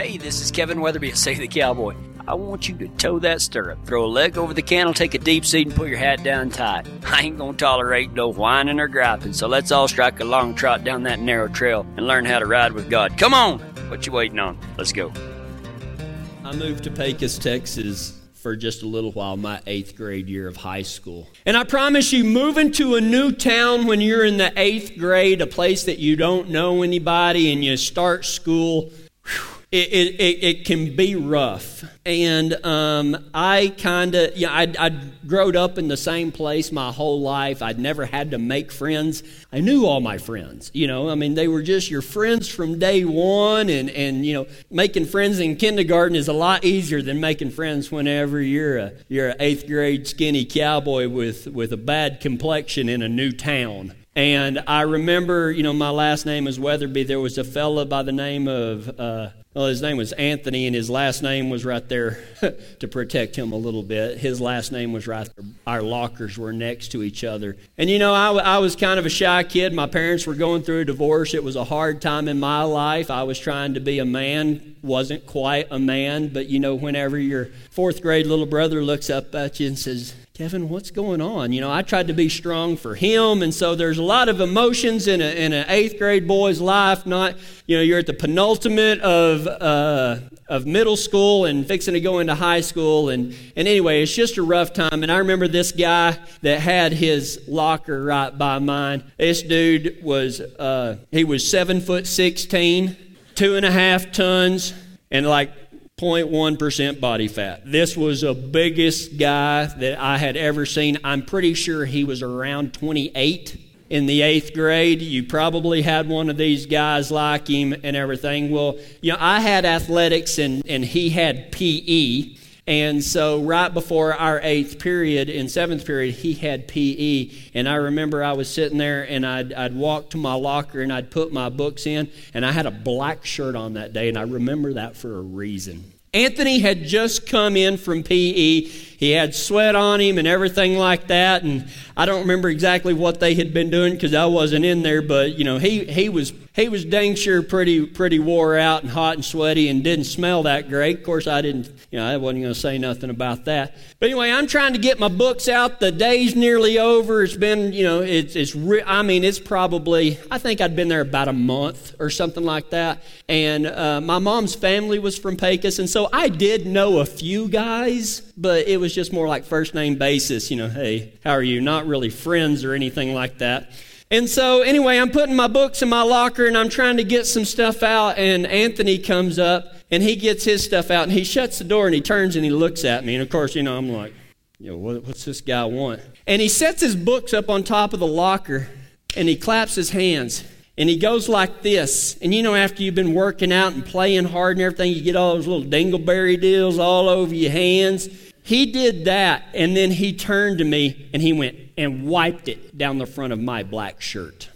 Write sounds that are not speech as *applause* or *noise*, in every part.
Hey, this is Kevin Weatherby of Save the Cowboy. I want you to toe that stirrup, throw a leg over the cantle, take a deep seat, and put your hat down tight. *laughs* I ain't gonna tolerate no whining or griping, so let's all strike a long trot down that narrow trail and learn how to ride with God. Come on! What you waiting on? Let's go. I moved to Pecos, Texas for just a little while, my eighth grade year of high school. And I promise you, moving to a new town when you're in the eighth grade, a place that you don't know anybody, and you start school, whew, it, it, it, can be rough. And um, I kind of, yeah, I'd, I'd grown up in the same place my whole life. I'd never had to make friends. I knew all my friends, you know, I mean, they were just your friends from day one. And, and you know, making friends in kindergarten is a lot easier than making friends whenever you're a, you're an eighth grade skinny cowboy with, with a bad complexion in a new town. And I remember, you know, my last name is Weatherby. There was a fella by the name of, uh, well, his name was Anthony, and his last name was right there *laughs* to protect him a little bit. His last name was right there. Our lockers were next to each other. And, you know, I, I was kind of a shy kid. My parents were going through a divorce. It was a hard time in my life. I was trying to be a man, wasn't quite a man. But, you know, whenever your fourth grade little brother looks up at you and says, Kevin, what's going on? You know, I tried to be strong for him, and so there's a lot of emotions in, a, in an eighth grade boy's life. Not, you know, you're at the penultimate of uh, of middle school and fixing to go into high school, and and anyway, it's just a rough time. And I remember this guy that had his locker right by mine. This dude was uh, he was seven foot sixteen, two and a half tons, and like 0.1% body fat. This was the biggest guy that I had ever seen. I'm pretty sure he was around 28 in the eighth grade. You probably had one of these guys like him and everything. Well, you know, I had athletics and, and he had PE. And so, right before our eighth period, in seventh period, he had PE. And I remember I was sitting there and I'd, I'd walk to my locker and I'd put my books in. And I had a black shirt on that day. And I remember that for a reason. Anthony had just come in from PE. He had sweat on him and everything like that. And I don't remember exactly what they had been doing because I wasn't in there. But, you know, he, he was he was dang sure pretty pretty wore out and hot and sweaty and didn't smell that great. Of course, I didn't, you know, I wasn't going to say nothing about that. But anyway, I'm trying to get my books out. The day's nearly over. It's been, you know, it's it's. Re- I mean, it's probably. I think I'd been there about a month or something like that. And uh, my mom's family was from Pecos, and so I did know a few guys, but it was just more like first name basis. You know, hey, how are you? Not really friends or anything like that. And so, anyway, I'm putting my books in my locker and I'm trying to get some stuff out. And Anthony comes up and he gets his stuff out and he shuts the door and he turns and he looks at me. And of course, you know, I'm like, you know, what, what's this guy want? And he sets his books up on top of the locker and he claps his hands and he goes like this. And you know, after you've been working out and playing hard and everything, you get all those little dingleberry deals all over your hands. He did that, and then he turned to me and he went and wiped it down the front of my black shirt.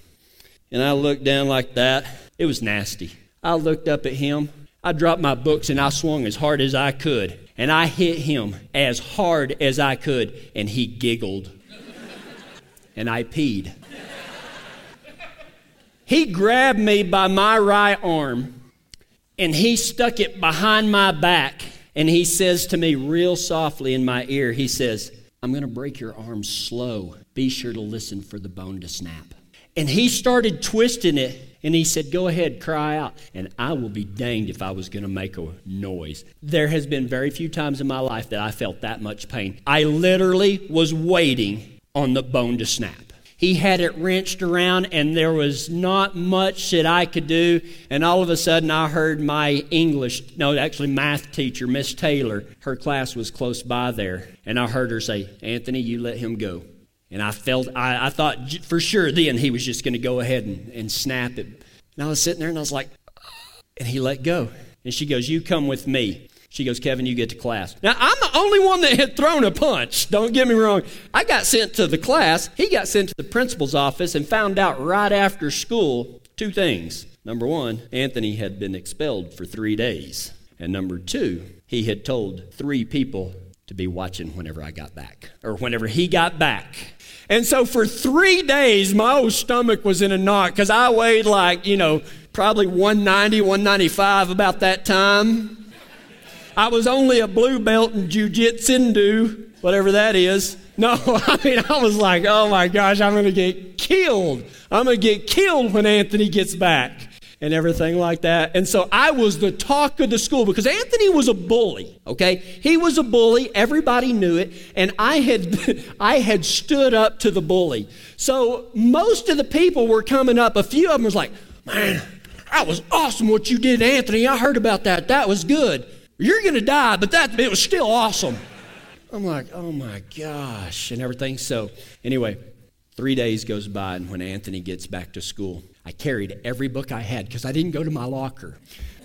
And I looked down like that. It was nasty. I looked up at him. I dropped my books and I swung as hard as I could. And I hit him as hard as I could, and he giggled. and I peed. He grabbed me by my right arm and he stuck it behind my back and he says to me, real softly in my ear, he says, I'm going to break your arm slow. Be sure to listen for the bone to snap. And he started twisting it and he said, Go ahead, cry out. And I will be danged if I was going to make a noise. There has been very few times in my life that I felt that much pain. I literally was waiting on the bone to snap. He had it wrenched around, and there was not much that I could do. And all of a sudden, I heard my English, no, actually, math teacher, Miss Taylor, her class was close by there. And I heard her say, Anthony, you let him go. And I felt, I, I thought for sure then he was just going to go ahead and, and snap it. And I was sitting there and I was like, and he let go. And she goes, You come with me. She goes, Kevin, you get to class. Now, I'm the only one that had thrown a punch. Don't get me wrong. I got sent to the class. He got sent to the principal's office and found out right after school two things. Number one, Anthony had been expelled for three days. And number two, he had told three people to be watching whenever I got back, or whenever he got back. And so for three days, my old stomach was in a knot because I weighed like, you know, probably 190, 195 about that time. I was only a blue belt in jujitsu, whatever that is. No, *laughs* I mean, I was like, oh my gosh, I'm going to get killed. I'm going to get killed when Anthony gets back and everything like that. And so I was the talk of the school because Anthony was a bully, okay? He was a bully, everybody knew it, and I had *laughs* I had stood up to the bully. So most of the people were coming up, a few of them was like, "Man, that was awesome what you did, Anthony. I heard about that. That was good. You're going to die, but that it was still awesome." I'm like, "Oh my gosh," and everything. So, anyway, 3 days goes by and when Anthony gets back to school, I carried every book I had because I didn't go to my locker.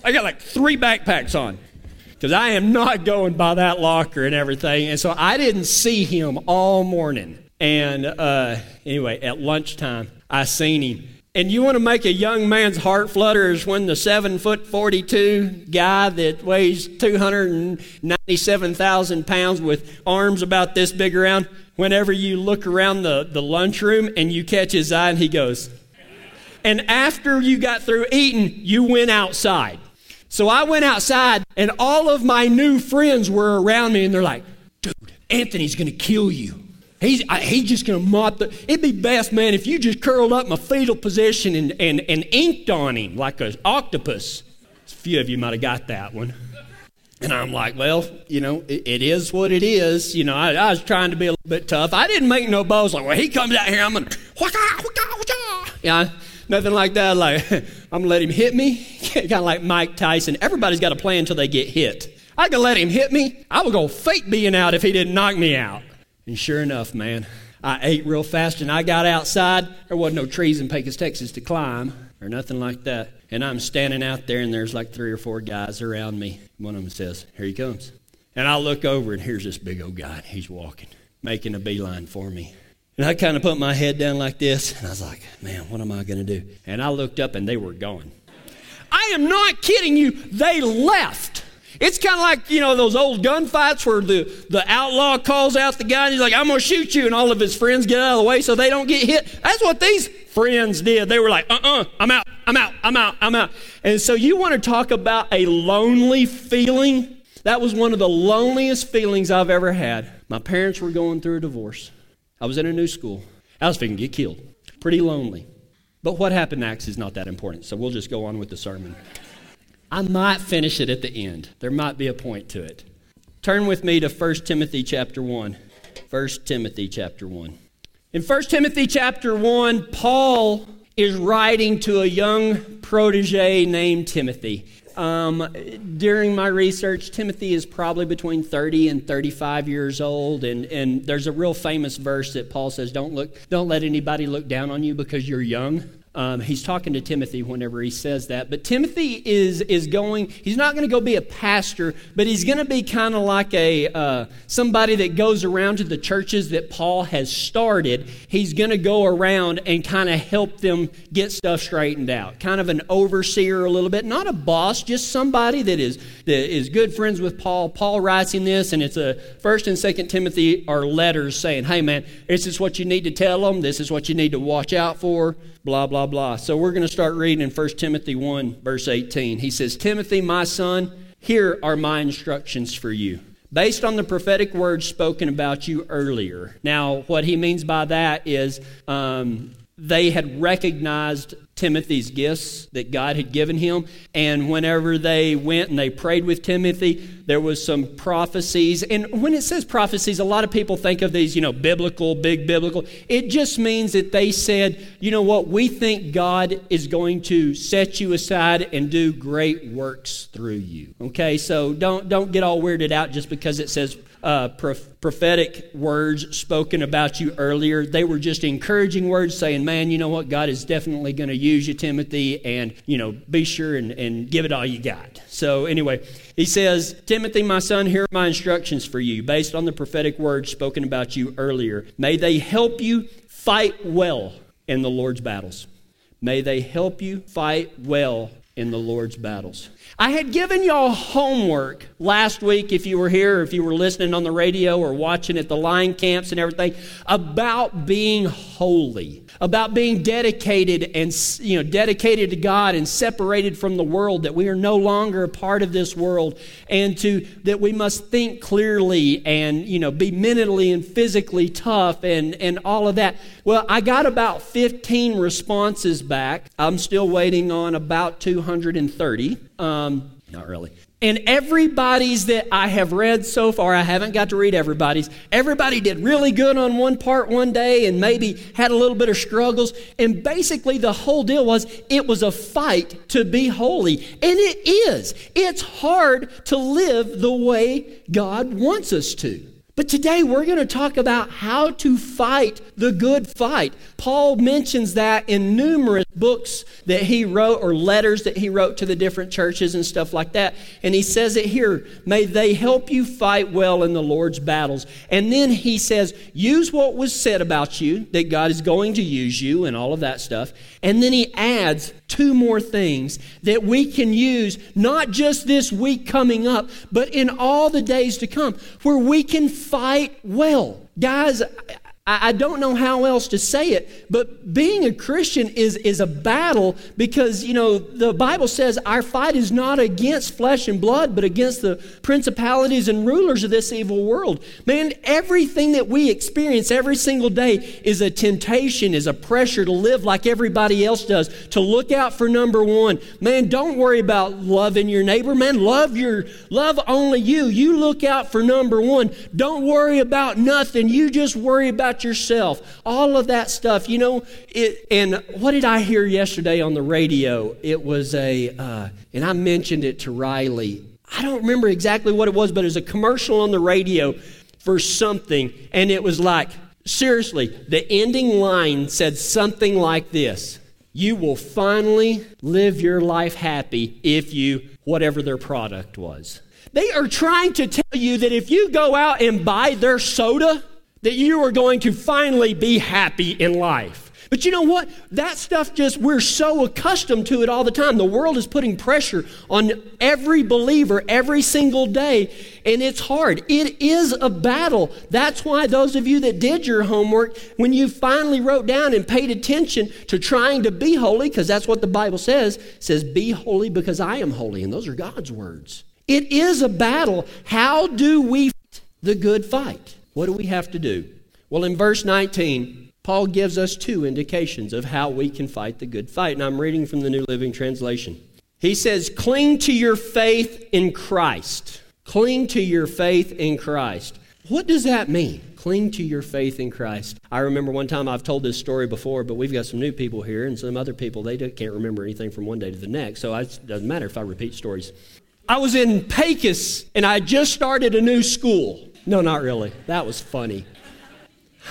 I got like three backpacks on because I am not going by that locker and everything. And so I didn't see him all morning. And uh, anyway, at lunchtime, I seen him. And you want to make a young man's heart flutter is when the seven foot 42 guy that weighs 297,000 pounds with arms about this big around, whenever you look around the, the lunchroom and you catch his eye and he goes, and after you got through eating, you went outside. So I went outside, and all of my new friends were around me, and they're like, dude, Anthony's going to kill you. He's, I, he's just going to mop the. It'd be best, man, if you just curled up in a fetal position and, and, and inked on him like an octopus. A few of you might have got that one. And I'm like, well, you know, it, it is what it is. You know, I, I, was trying to be a little bit tough. I didn't make no bows like, well, he comes out here, I'm going to, yeah, nothing like that. Like, *laughs* I'm going to let him hit me. *laughs* kind of like Mike Tyson. Everybody's got a plan until they get hit. I can let him hit me. I would go fake being out if he didn't knock me out. And sure enough, man, I ate real fast and I got outside. There wasn't no trees in Pecos, Texas to climb or nothing like that. And I'm standing out there and there's like three or four guys around me. One of them says, Here he comes. And I look over and here's this big old guy. He's walking, making a beeline for me. And I kind of put my head down like this, and I was like, man, what am I going to do? And I looked up, and they were gone. I am not kidding you. They left. It's kind of like, you know, those old gunfights where the, the outlaw calls out the guy and he's like, I'm going to shoot you. And all of his friends get out of the way so they don't get hit. That's what these friends did. They were like, uh uh-uh, uh, i am out, I'm out, I'm out, I'm out. And so you want to talk about a lonely feeling? That was one of the loneliest feelings I've ever had. My parents were going through a divorce. I was in a new school. I was to get killed. Pretty lonely. But what happened next is not that important, so we'll just go on with the sermon. I might finish it at the end. There might be a point to it. Turn with me to 1 Timothy chapter 1. 1 Timothy chapter 1. In 1 Timothy chapter 1, Paul is writing to a young protege named Timothy. Um, during my research, Timothy is probably between 30 and 35 years old, and, and there's a real famous verse that Paul says, "Don't look, don't let anybody look down on you because you're young." Um, he's talking to Timothy whenever he says that. But Timothy is, is going, he's not going to go be a pastor, but he's going to be kind of like a uh, somebody that goes around to the churches that Paul has started. He's going to go around and kind of help them get stuff straightened out. Kind of an overseer a little bit, not a boss, just somebody that is, that is good friends with Paul. Paul writes in this, and it's a first and second Timothy are letters saying, hey man, this is what you need to tell them, this is what you need to watch out for blah, blah, blah. So we're going to start reading in 1 Timothy 1, verse 18. He says, Timothy, my son, here are my instructions for you. Based on the prophetic words spoken about you earlier. Now, what he means by that is um, they had recognized Timothy's gifts that God had given him. And whenever they went and they prayed with Timothy, there was some prophecies. And when it says prophecies, a lot of people think of these, you know, biblical, big biblical. It just means that they said, you know what, we think God is going to set you aside and do great works through you. Okay, so don't don't get all weirded out just because it says uh, prophetic words spoken about you earlier. They were just encouraging words saying, man, you know what? God is definitely going to use you, Timothy, and, you know, be sure and, and give it all you got. So, anyway, he says, Timothy, my son, here are my instructions for you based on the prophetic words spoken about you earlier. May they help you fight well in the Lord's battles. May they help you fight well in the Lord's battles. I had given y'all homework last week, if you were here, if you were listening on the radio or watching at the line camps and everything, about being holy, about being dedicated and you know dedicated to God and separated from the world. That we are no longer a part of this world, and to that we must think clearly and you know be mentally and physically tough and and all of that. Well, I got about 15 responses back. I'm still waiting on about 230. Um, not really. And everybody's that I have read so far, I haven't got to read everybody's. Everybody did really good on one part one day and maybe had a little bit of struggles. And basically, the whole deal was it was a fight to be holy. And it is. It's hard to live the way God wants us to. But today we're going to talk about how to fight the good fight. Paul mentions that in numerous books that he wrote or letters that he wrote to the different churches and stuff like that. And he says it here May they help you fight well in the Lord's battles. And then he says, Use what was said about you, that God is going to use you, and all of that stuff. And then he adds two more things that we can use, not just this week coming up, but in all the days to come, where we can fight well. Guys, I, don't know how else to say it, but being a Christian is, is a battle because, you know, the Bible says our fight is not against flesh and blood, but against the principalities and rulers of this evil world. Man, everything that we experience every single day is a temptation, is a pressure to live like everybody else does, to look out for number one. Man, don't worry about loving your neighbor. Man, love your love only you. You look out for number one. Don't worry about nothing. You just worry about about yourself, all of that stuff. You know, it, and what did I hear yesterday on the radio? It was a, uh, and I mentioned it to Riley. I don't remember exactly what it was, but it was a commercial on the radio for something, and it was like, seriously, the ending line said something like this You will finally live your life happy if you, whatever their product was. They are trying to tell you that if you go out and buy their soda, that you are going to finally be happy in life. But you know what? That stuff just, we're so accustomed to it all the time. The world is putting pressure on every believer every single day, and it's hard. It is a battle. That's why those of you that did your homework, when you finally wrote down and paid attention to trying to be holy, because that's what the Bible says, says, Be holy because I am holy. And those are God's words. It is a battle. How do we fight the good fight? What do we have to do? Well, in verse 19, Paul gives us two indications of how we can fight the good fight. And I'm reading from the New Living Translation. He says, Cling to your faith in Christ. Cling to your faith in Christ. What does that mean? Cling to your faith in Christ. I remember one time I've told this story before, but we've got some new people here and some other people, they can't remember anything from one day to the next. So it doesn't matter if I repeat stories. I was in Pecos and I just started a new school. No, not really. That was funny.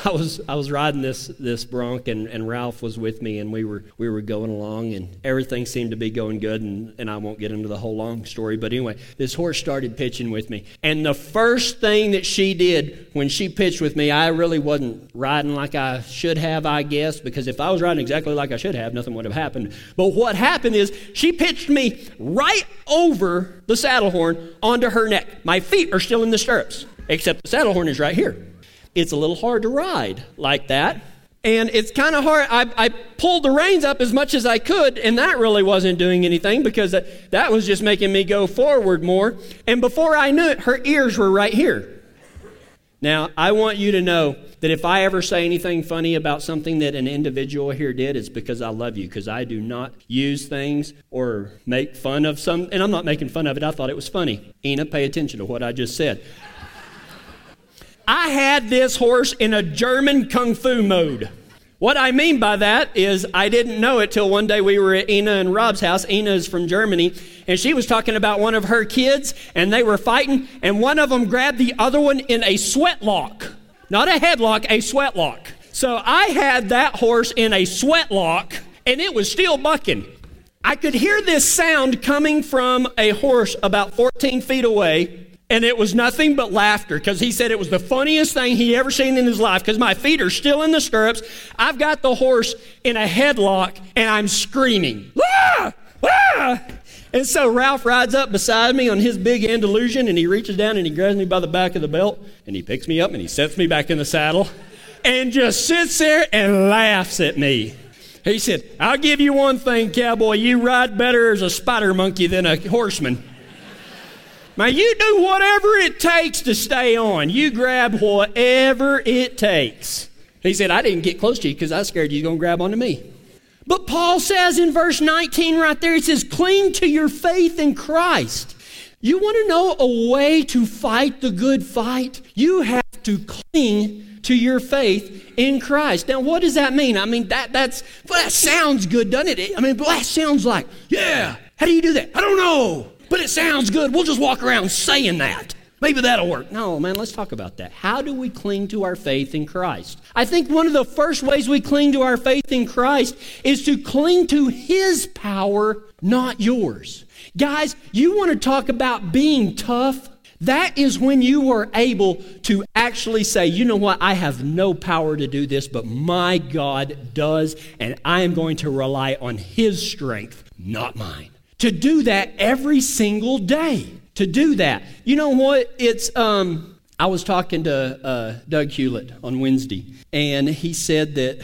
I was I was riding this this bronc and, and Ralph was with me and we were we were going along and everything seemed to be going good and, and I won't get into the whole long story but anyway this horse started pitching with me and the first thing that she did when she pitched with me I really wasn't riding like I should have I guess because if I was riding exactly like I should have nothing would have happened but what happened is she pitched me right over the saddle horn onto her neck my feet are still in the stirrups except the saddle horn is right here. It's a little hard to ride like that. And it's kind of hard. I, I, pulled the reins up as much as I could, and that really wasn't doing anything because that, that was just making me go forward more. And before I knew it, her ears were right here. Now, I want you to know that if I ever say anything funny about something that an individual here did, it's because I love you, because I do not use things or make fun of some, and I'm not making fun of it. I thought it was funny. Ina, pay attention to what I just said. I had this horse in a German kung fu mode. What I mean by that is I didn't know it till one day we were at Ina and Rob's house. Ina is from Germany, and she was talking about one of her kids, and they were fighting, and one of them grabbed the other one in a sweat lock. Not a headlock, a sweat lock. So I had that horse in a sweat lock, and it was still bucking. I could hear this sound coming from a horse about 14 feet away, and it was nothing but laughter because he said it was the funniest thing he ever seen in his life because my feet are still in the stirrups. I've got the horse in a headlock and I'm screaming. Ah! Ah! And so Ralph rides up beside me on his big Andalusian and he reaches down and he grabs me by the back of the belt and he picks me up and he sets me back in the saddle and just sits there and laughs at me. He said, I'll give you one thing, cowboy. You ride better as a spider monkey than a horseman. Now, you do whatever it takes to stay on. You grab whatever it takes. He said, I didn't get close to you because I was scared you were going to grab onto me. But Paul says in verse 19 right there, he says, cling to your faith in Christ. You want to know a way to fight the good fight? You have to cling to your faith in Christ. Now, what does that mean? I mean, that, that's, well, that sounds good, doesn't it? I mean, that sounds like, yeah, how do you do that? I don't know, but it sounds good. We'll just walk around saying that. Maybe that'll work. No, man, let's talk about that. How do we cling to our faith in Christ? I think one of the first ways we cling to our faith in Christ is to cling to His power, not yours. Guys, you want to talk about being tough? That is when you are able to actually say, you know what, I have no power to do this, but my God does, and I am going to rely on His strength, not mine. To do that every single day to do that. You know what? It's um I was talking to uh, Doug Hewlett on Wednesday, and he said that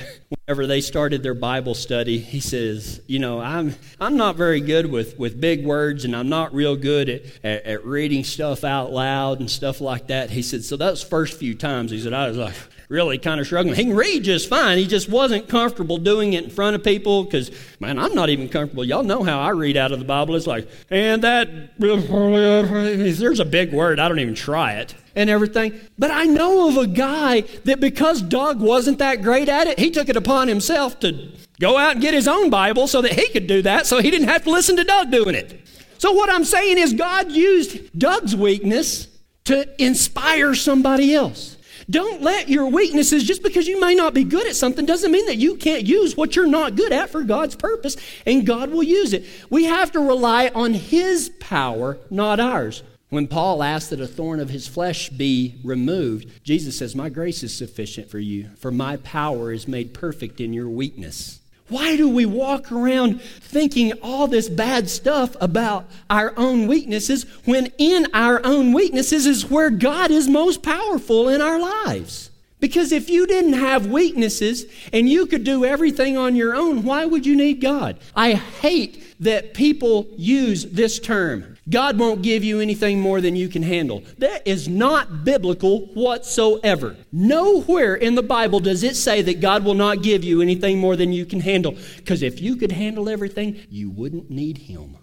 whenever they started their Bible study, he says, "You know, I'm I'm not very good with with big words, and I'm not real good at, at, at reading stuff out loud and stuff like that." He said, "So that's first few times." He said, "I was like." really kind of struggling. He can read just fine. He just wasn't comfortable doing it in front of people because, man, I'm not even comfortable. Y'all know how I read out of the Bible. It's like, and that, *laughs* there's a big word. I don't even try it and everything. But I know of a guy that because Doug wasn't that great at it, he took it upon himself to go out and get his own Bible so that he could do that so he didn't have to listen to Doug doing it. So, what I'm saying is, God used Doug's weakness to inspire somebody else. Don't let your weaknesses, just because you may not be good at something, doesn't mean that you can't use what you're not good at for God's purpose, and God will use it. We have to rely on His power, not ours. When Paul asked that a thorn of his flesh be removed, Jesus says, My grace is sufficient for you, for my power is made perfect in your weakness. Why do we walk around thinking all this bad stuff about our own weaknesses when in our own weaknesses is where God is most powerful in our lives? Because if you didn't have weaknesses and you could do everything on your own, why would you need God? I hate that people use this term God won't give you anything more than you can handle. That is not biblical whatsoever. Nowhere in the Bible does it say that God will not give you anything more than you can handle. Because if you could handle everything, you wouldn't need Him.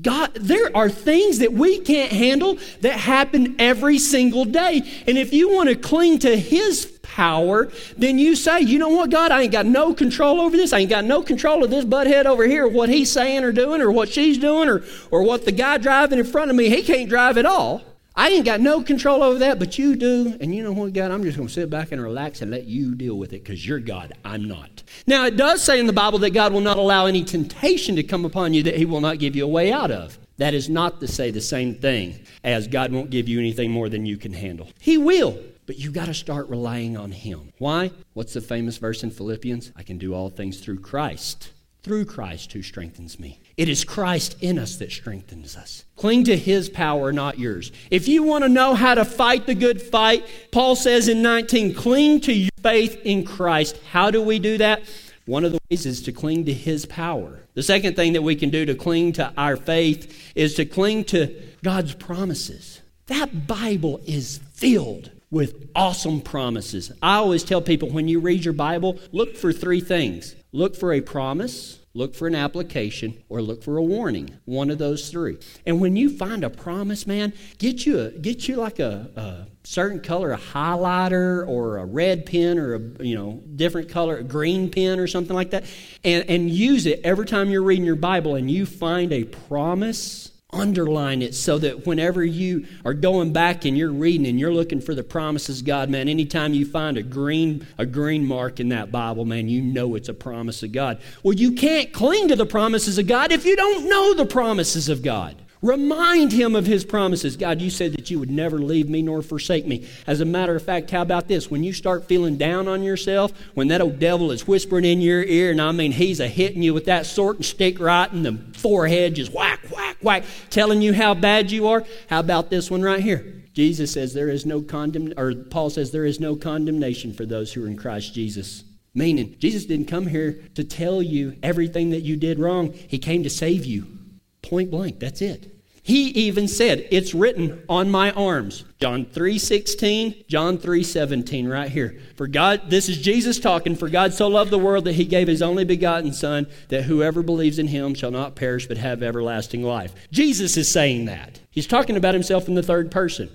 God, there are things that we can't handle that happen every single day. And if you want to cling to His power, then you say, you know what, God, I ain't got no control over this. I ain't got no control of this butthead over here, what he's saying or doing, or what she's doing, or, or what the guy driving in front of me, he can't drive at all. I ain't got no control over that, but you do. And you know what, God? I'm just going to sit back and relax and let you deal with it because you're God. I'm not. Now, it does say in the Bible that God will not allow any temptation to come upon you that he will not give you a way out of. That is not to say the same thing as God won't give you anything more than you can handle. He will. But you got to start relying on Him. Why? What's the famous verse in Philippians? I can do all things through Christ, through Christ who strengthens me. It is Christ in us that strengthens us. Cling to His power, not yours. If you want to know how to fight the good fight, Paul says in 19, cling to your faith in Christ. How do we do that? One of the ways is to cling to His power. The second thing that we can do to cling to our faith is to cling to God's promises. That Bible is filled with awesome promises. I always tell people when you read your Bible, look for three things look for a promise, look for an application, or look for a warning. One of those three. And when you find a promise, man, get you a, get you like a, a certain color, a highlighter or a red pen or a you know different color, a green pen or something like that, and, and use it every time you're reading your Bible and you find a promise underline it so that whenever you are going back and you're reading and you're looking for the promises God, man, anytime you find a green a green mark in that Bible, man, you know it's a promise of God. Well, you can't cling to the promises of God if you don't know the promises of God. Remind him of his promises. God, you said that you would never leave me nor forsake me. As a matter of fact, how about this? When you start feeling down on yourself, when that old devil is whispering in your ear, and I mean, he's a hitting you with that sword and stick right in the forehead, just whack, whack, whack, telling you how bad you are, how about this one right here? Jesus says there is no condemn, or Paul says there is no condemnation for those who are in Christ Jesus. Meaning, Jesus didn't come here to tell you everything that you did wrong. He came to save you. Point blank, that's it. He even said, It's written on my arms. John 3 16, John 3 17, right here. For God, this is Jesus talking. For God so loved the world that he gave his only begotten Son, that whoever believes in him shall not perish but have everlasting life. Jesus is saying that. He's talking about himself in the third person.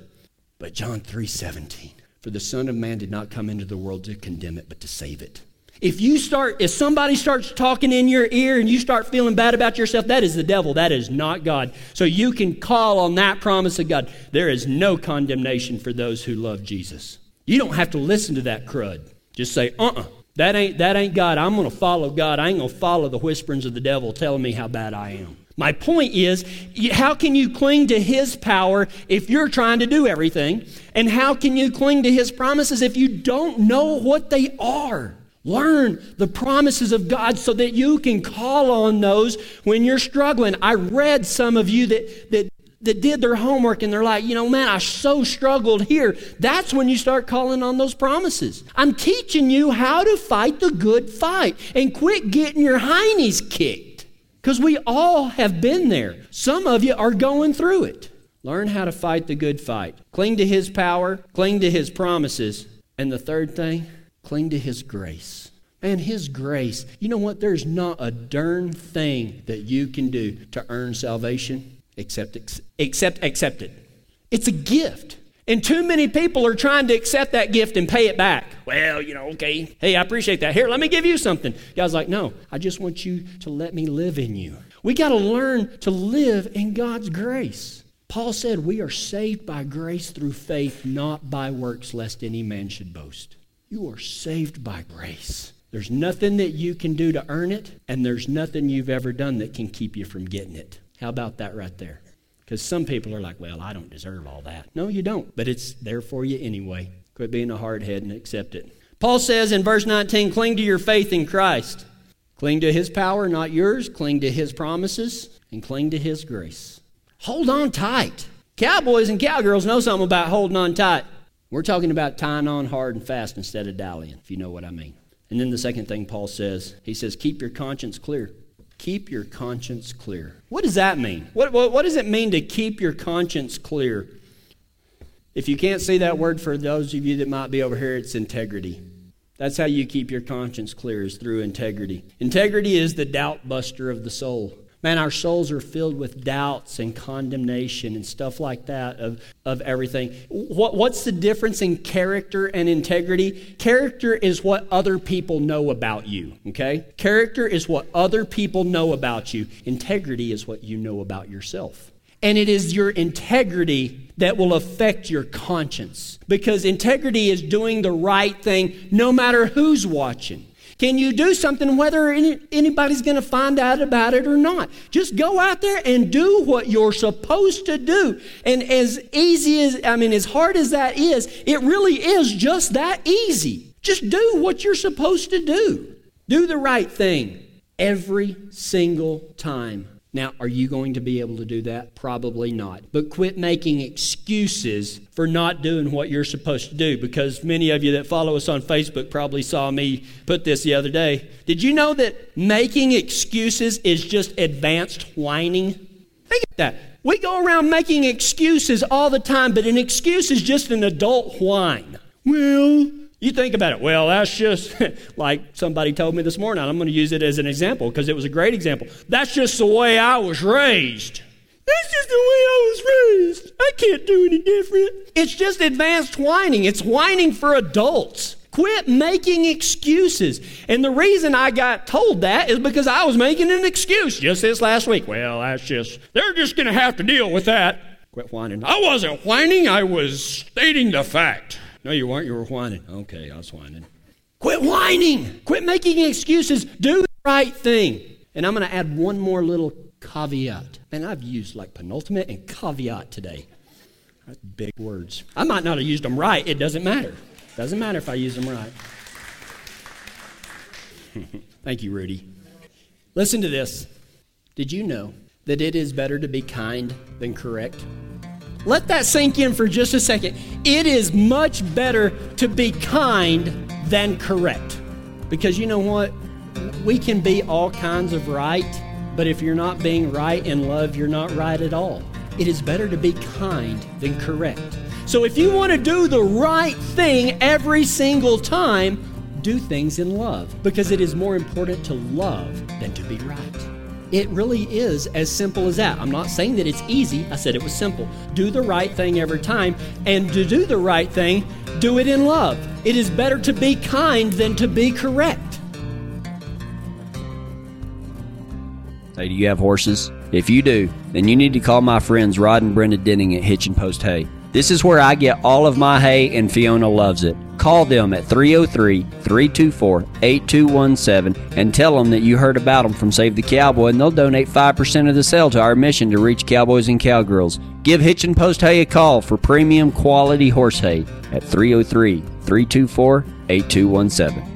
But John 3 17, for the Son of Man did not come into the world to condemn it, but to save it. If you start, if somebody starts talking in your ear and you start feeling bad about yourself, that is the devil. That is not God. So you can call on that promise of God. There is no condemnation for those who love Jesus. You don't have to listen to that crud. Just say, uh uh-uh, uh that ain't, that ain't God. I'm going to follow God. I ain't going to follow the whisperings of the devil telling me how bad I am. My point is, how can you cling to His power if you're trying to do everything? And how can you cling to His promises if you don't know what they are? Learn the promises of God so that you can call on those when you're struggling. I read some of you that, that, that did their homework and they're like, you know, man, I so struggled here. That's when you start calling on those promises. I'm teaching you how to fight the good fight and quit getting your heinies kicked. Because we all have been there. Some of you are going through it. Learn how to fight the good fight. Cling to His power, cling to His promises. And the third thing, Cling to His grace. And His grace, you know what? There's not a darn thing that you can do to earn salvation except, except accept it. It's a gift. And too many people are trying to accept that gift and pay it back. Well, you know, okay. Hey, I appreciate that. Here, let me give you something. God's like, no, I just want you to let me live in you. We got to learn to live in God's grace. Paul said, We are saved by grace through faith, not by works, lest any man should boast. You are saved by grace. There's nothing that you can do to earn it, and there's nothing you've ever done that can keep you from getting it. How about that right there? Because some people are like, well, I don't deserve all that. No, you don't, but it's there for you anyway. Quit being a hardhead and accept it. Paul says in verse 19, cling to your faith in Christ. Cling to his power, not yours. Cling to his promises, and cling to his grace. Hold on tight. Cowboys and cowgirls know something about holding on tight. We're talking about tying on hard and fast instead of dallying, if you know what I mean. And then the second thing Paul says, he says, keep your conscience clear. Keep your conscience clear. What does that mean? What, what, what does it mean to keep your conscience clear? If you can't see that word for those of you that might be over here, it's integrity. That's how you keep your conscience clear, is through integrity. Integrity is the doubt buster of the soul. Man, our souls are filled with doubts and condemnation and stuff like that of, of everything. What, what's the difference in character and integrity? Character is what other people know about you, okay? Character is what other people know about you. Integrity is what you know about yourself. And it is your integrity that will affect your conscience because integrity is doing the right thing no matter who's watching. Can you do something whether anybody's going to find out about it or not? Just go out there and do what you're supposed to do. And as easy as, I mean, as hard as that is, it really is just that easy. Just do what you're supposed to do. Do the right thing every single time. Now, are you going to be able to do that? Probably not. But quit making excuses for not doing what you're supposed to do because many of you that follow us on Facebook probably saw me put this the other day. Did you know that making excuses is just advanced whining? Think of that. We go around making excuses all the time, but an excuse is just an adult whine. Well, you think about it. Well, that's just *laughs* like somebody told me this morning. I'm going to use it as an example because it was a great example. That's just the way I was raised. That's just the way I was raised. I can't do any different. It's just advanced whining. It's whining for adults. Quit making excuses. And the reason I got told that is because I was making an excuse just this last week. Well, that's just, they're just going to have to deal with that. Quit whining. I wasn't whining, I was stating the fact. No, you weren't. You were whining. Okay, I was whining. Quit whining. Quit making excuses. Do the right thing. And I'm going to add one more little caveat. And I've used like penultimate and caveat today. Big words. I might not have used them right. It doesn't matter. Doesn't matter if I use them right. *laughs* Thank you, Rudy. Listen to this. Did you know that it is better to be kind than correct? Let that sink in for just a second. It is much better to be kind than correct. Because you know what? We can be all kinds of right, but if you're not being right in love, you're not right at all. It is better to be kind than correct. So if you want to do the right thing every single time, do things in love because it is more important to love than to be right. It really is as simple as that. I'm not saying that it's easy. I said it was simple. Do the right thing every time. And to do the right thing, do it in love. It is better to be kind than to be correct. Hey, do you have horses? If you do, then you need to call my friends Rod and Brenda Denning at Hitch and Post Hay. This is where I get all of my hay, and Fiona loves it. Call them at 303 324 8217 and tell them that you heard about them from Save the Cowboy, and they'll donate 5% of the sale to our mission to reach cowboys and cowgirls. Give Hitch and Post Hay a call for premium quality horse hay at 303 324 8217.